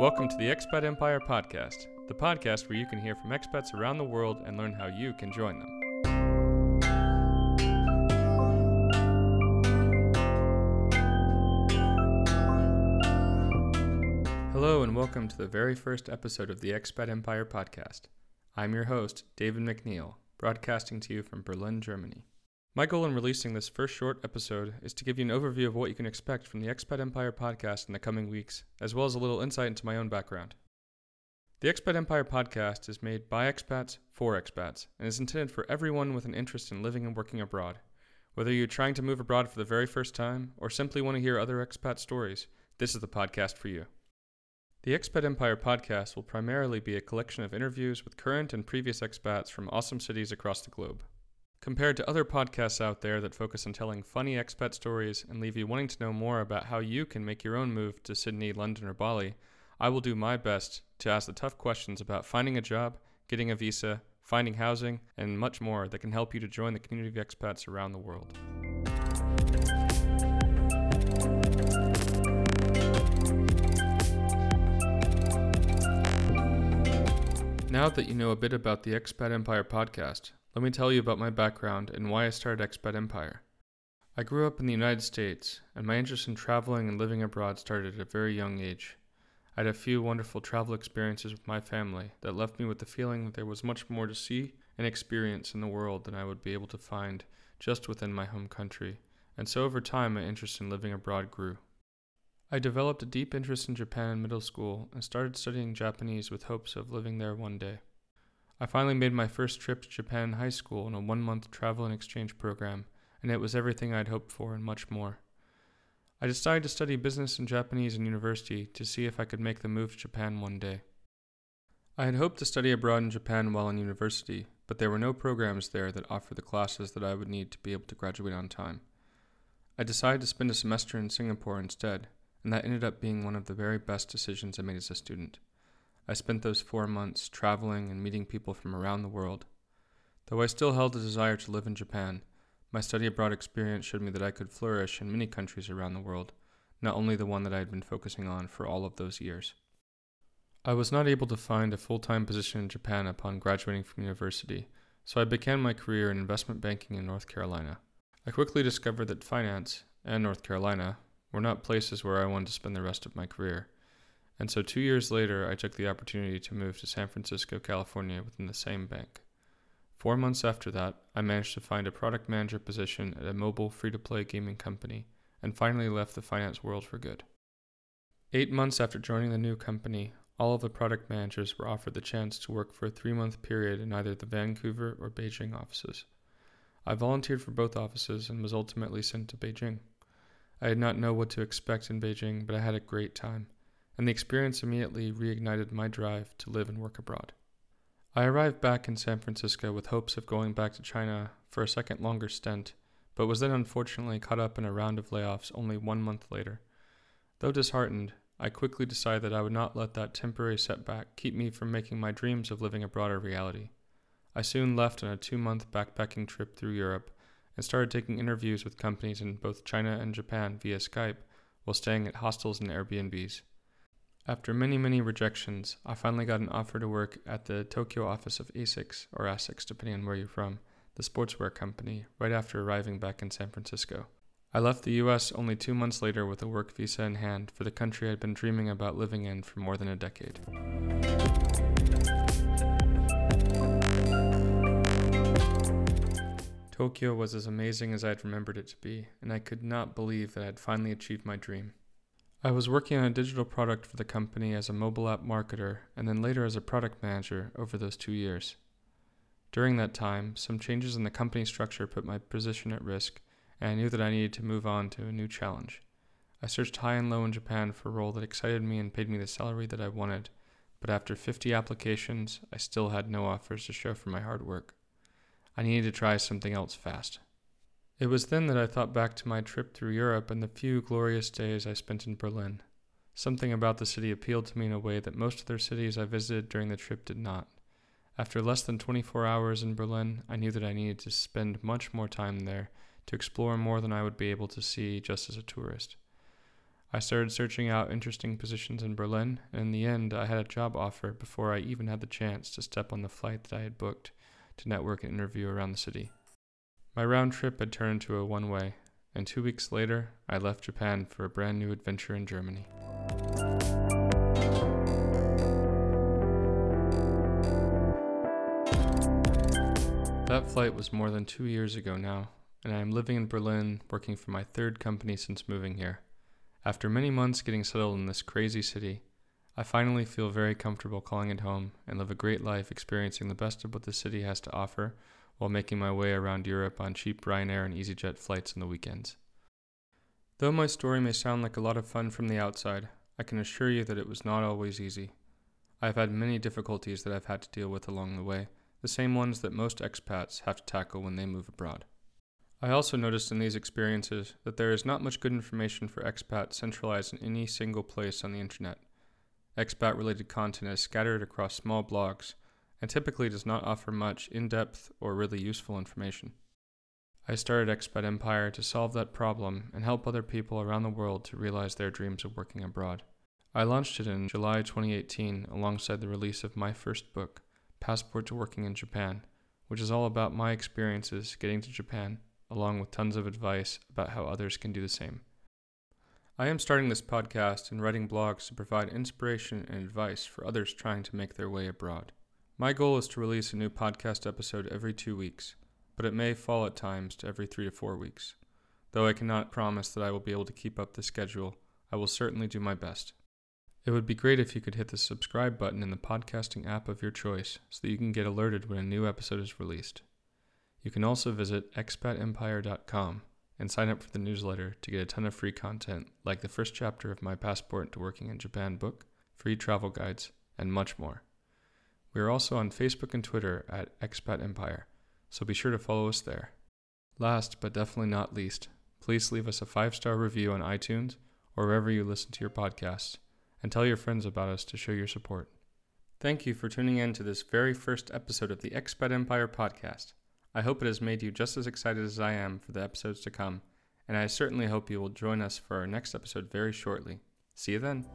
Welcome to the Expat Empire Podcast, the podcast where you can hear from expats around the world and learn how you can join them. Hello, and welcome to the very first episode of the Expat Empire Podcast. I'm your host, David McNeil, broadcasting to you from Berlin, Germany. My goal in releasing this first short episode is to give you an overview of what you can expect from the Expat Empire podcast in the coming weeks, as well as a little insight into my own background. The Expat Empire podcast is made by expats for expats and is intended for everyone with an interest in living and working abroad. Whether you're trying to move abroad for the very first time or simply want to hear other expat stories, this is the podcast for you. The Expat Empire podcast will primarily be a collection of interviews with current and previous expats from awesome cities across the globe. Compared to other podcasts out there that focus on telling funny expat stories and leave you wanting to know more about how you can make your own move to Sydney, London, or Bali, I will do my best to ask the tough questions about finding a job, getting a visa, finding housing, and much more that can help you to join the community of expats around the world. Now that you know a bit about the Expat Empire podcast, let me tell you about my background and why I started Expat Empire. I grew up in the United States, and my interest in traveling and living abroad started at a very young age. I had a few wonderful travel experiences with my family that left me with the feeling that there was much more to see and experience in the world than I would be able to find just within my home country, and so over time my interest in living abroad grew. I developed a deep interest in Japan in middle school and started studying Japanese with hopes of living there one day. I finally made my first trip to Japan high school in a one month travel and exchange program, and it was everything I'd hoped for and much more. I decided to study business and Japanese in university to see if I could make the move to Japan one day. I had hoped to study abroad in Japan while in university, but there were no programs there that offered the classes that I would need to be able to graduate on time. I decided to spend a semester in Singapore instead, and that ended up being one of the very best decisions I made as a student. I spent those four months traveling and meeting people from around the world. Though I still held a desire to live in Japan, my study abroad experience showed me that I could flourish in many countries around the world, not only the one that I had been focusing on for all of those years. I was not able to find a full time position in Japan upon graduating from university, so I began my career in investment banking in North Carolina. I quickly discovered that finance and North Carolina were not places where I wanted to spend the rest of my career. And so two years later, I took the opportunity to move to San Francisco, California within the same bank. Four months after that, I managed to find a product manager position at a mobile free to play gaming company and finally left the finance world for good. Eight months after joining the new company, all of the product managers were offered the chance to work for a three month period in either the Vancouver or Beijing offices. I volunteered for both offices and was ultimately sent to Beijing. I did not know what to expect in Beijing, but I had a great time and the experience immediately reignited my drive to live and work abroad. I arrived back in San Francisco with hopes of going back to China for a second longer stint, but was then unfortunately caught up in a round of layoffs only one month later. Though disheartened, I quickly decided that I would not let that temporary setback keep me from making my dreams of living abroad a reality. I soon left on a two month backpacking trip through Europe and started taking interviews with companies in both China and Japan via Skype while staying at hostels and Airbnbs. After many, many rejections, I finally got an offer to work at the Tokyo office of ASICS, or ASICS depending on where you're from, the sportswear company, right after arriving back in San Francisco. I left the US only two months later with a work visa in hand for the country I'd been dreaming about living in for more than a decade. Tokyo was as amazing as I had remembered it to be, and I could not believe that I had finally achieved my dream. I was working on a digital product for the company as a mobile app marketer and then later as a product manager over those two years. During that time, some changes in the company structure put my position at risk, and I knew that I needed to move on to a new challenge. I searched high and low in Japan for a role that excited me and paid me the salary that I wanted, but after 50 applications, I still had no offers to show for my hard work. I needed to try something else fast. It was then that I thought back to my trip through Europe and the few glorious days I spent in Berlin. Something about the city appealed to me in a way that most other cities I visited during the trip did not. After less than 24 hours in Berlin, I knew that I needed to spend much more time there to explore more than I would be able to see just as a tourist. I started searching out interesting positions in Berlin, and in the end, I had a job offer before I even had the chance to step on the flight that I had booked to network and interview around the city. My round trip had turned into a one way, and two weeks later, I left Japan for a brand new adventure in Germany. That flight was more than two years ago now, and I am living in Berlin working for my third company since moving here. After many months getting settled in this crazy city, I finally feel very comfortable calling it home and live a great life experiencing the best of what the city has to offer while making my way around Europe on cheap Ryanair and EasyJet flights on the weekends. Though my story may sound like a lot of fun from the outside, I can assure you that it was not always easy. I have had many difficulties that I've had to deal with along the way, the same ones that most expats have to tackle when they move abroad. I also noticed in these experiences that there is not much good information for expats centralized in any single place on the internet. Expat related content is scattered across small blogs and typically does not offer much in depth or really useful information. I started Expat Empire to solve that problem and help other people around the world to realize their dreams of working abroad. I launched it in July 2018 alongside the release of my first book, Passport to Working in Japan, which is all about my experiences getting to Japan along with tons of advice about how others can do the same. I am starting this podcast and writing blogs to provide inspiration and advice for others trying to make their way abroad. My goal is to release a new podcast episode every two weeks, but it may fall at times to every three to four weeks. Though I cannot promise that I will be able to keep up the schedule, I will certainly do my best. It would be great if you could hit the subscribe button in the podcasting app of your choice so that you can get alerted when a new episode is released. You can also visit expatempire.com and sign up for the newsletter to get a ton of free content like the first chapter of my Passport to Working in Japan book, free travel guides, and much more. We are also on Facebook and Twitter at Expat Empire, so be sure to follow us there. Last but definitely not least, please leave us a five star review on iTunes or wherever you listen to your podcasts, and tell your friends about us to show your support. Thank you for tuning in to this very first episode of the Expat Empire podcast. I hope it has made you just as excited as I am for the episodes to come, and I certainly hope you will join us for our next episode very shortly. See you then.